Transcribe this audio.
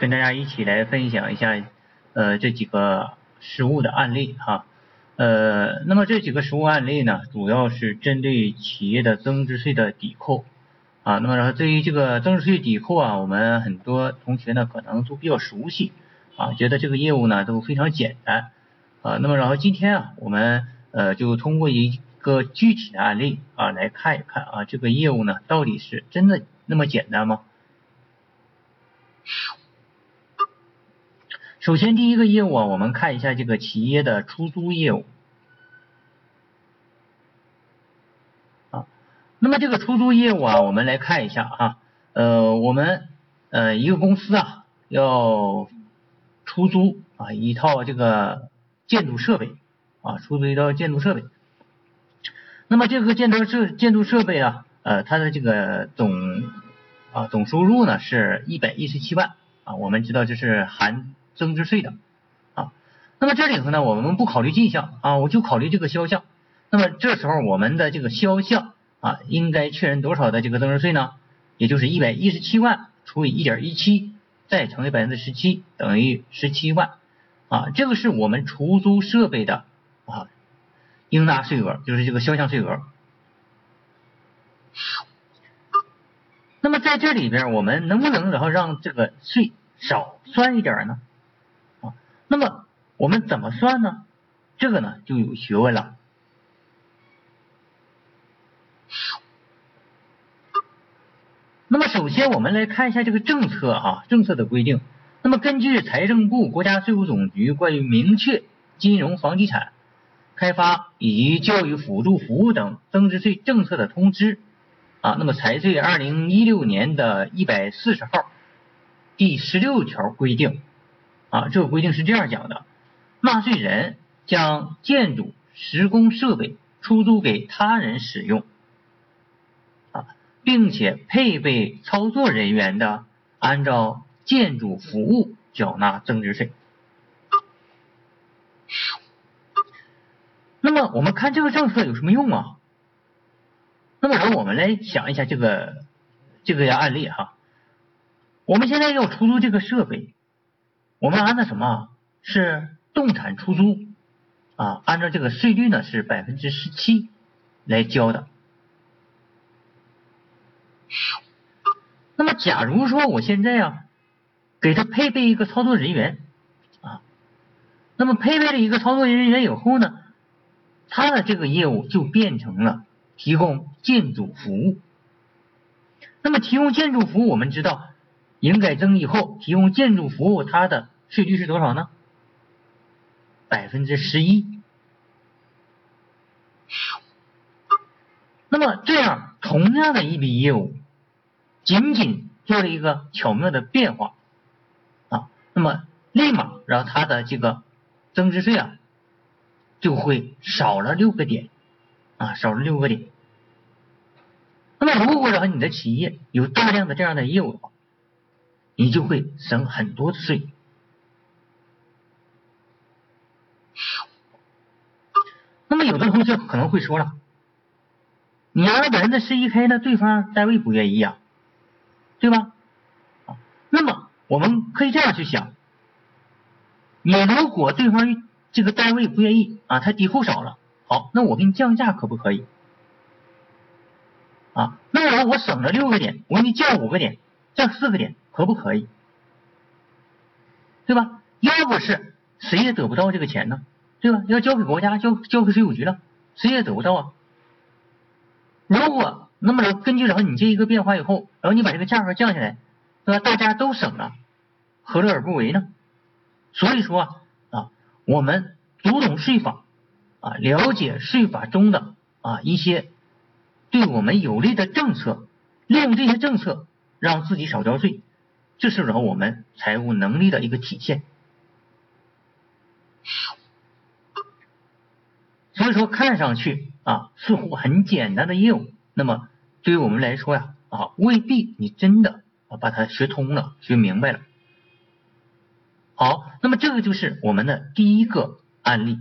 跟大家一起来分享一下呃这几个实物的案例哈。呃，那么这几个实物案例呢，主要是针对企业的增值税的抵扣啊。那么然后对于这个增值税抵扣啊，我们很多同学呢可能都比较熟悉啊，觉得这个业务呢都非常简单啊。那么然后今天啊，我们呃就通过一个具体的案例啊来看一看啊，这个业务呢到底是真的那么简单吗？首先，第一个业务啊，我们看一下这个企业的出租业务啊。那么这个出租业务啊，我们来看一下啊，呃，我们呃一个公司啊要出租啊一套这个建筑设备啊，出租一套建筑设备。那么这个建筑设建筑设备啊，呃，它的这个总啊总收入呢是一百一十七万啊，我们知道这是含。增值税的啊，那么这里头呢，我们不考虑进项啊，我就考虑这个销项。那么这时候我们的这个销项啊，应该确认多少的这个增值税呢？也就是一百一十七万除以一点一七，再乘以百分之十七，等于十七万啊。这个是我们出租设备的啊应纳税额，就是这个销项税额。那么在这里边，我们能不能然后让这个税少算一点呢？那么我们怎么算呢？这个呢就有学问了。那么首先我们来看一下这个政策啊，政策的规定。那么根据财政部、国家税务总局关于明确金融、房地产开发以及教育辅助服务等增值税政策的通知啊，那么财税二零一六年的一百四十号第十六条规定。啊，这个规定是这样讲的：纳税人将建筑施工设备出租给他人使用，啊，并且配备操作人员的，按照建筑服务缴纳增值税。那么我们看这个政策有什么用啊？那么我们来想一下这个这个案例哈，我们现在要出租这个设备。我们按照什么？是动产出租啊？按照这个税率呢是百分之十七来交的。那么假如说我现在啊给他配备一个操作人员啊，那么配备了一个操作人员以后呢，他的这个业务就变成了提供建筑服务。那么提供建筑服务，我们知道。营改增以后提供建筑服务，它的税率是多少呢？百分之十一。那么这样同样的一笔业务，仅仅做了一个巧妙的变化啊，那么立马让它的这个增值税啊就会少了六个点啊，少了六个点。那么如果说你的企业有大量的这样的业务的话，你就会省很多的税。那么有的同学可能会说了，你按百分之十一开呢，对方单位不愿意啊，对吧？那么我们可以这样去想，你如果对方这个单位不愿意啊，他抵扣少了，好，那我给你降价可不可以？啊，那我我省了六个点，我给你降五个点，降四个点。可不可以？对吧？要不是谁也得不到这个钱呢，对吧？要交给国家，交交给税务局了，谁也得不到啊。如果那么根据然后你这一个变化以后，然后你把这个价格降下来，对吧？大家都省了，何乐而不为呢？所以说啊，我们读懂税法啊，了解税法中的啊一些对我们有利的政策，利用这些政策让自己少交税。这是然后我们财务能力的一个体现，说看上去啊似乎很简单的业务，那么对于我们来说呀啊未必你真的啊把它学通了学明白了。好，那么这个就是我们的第一个案例。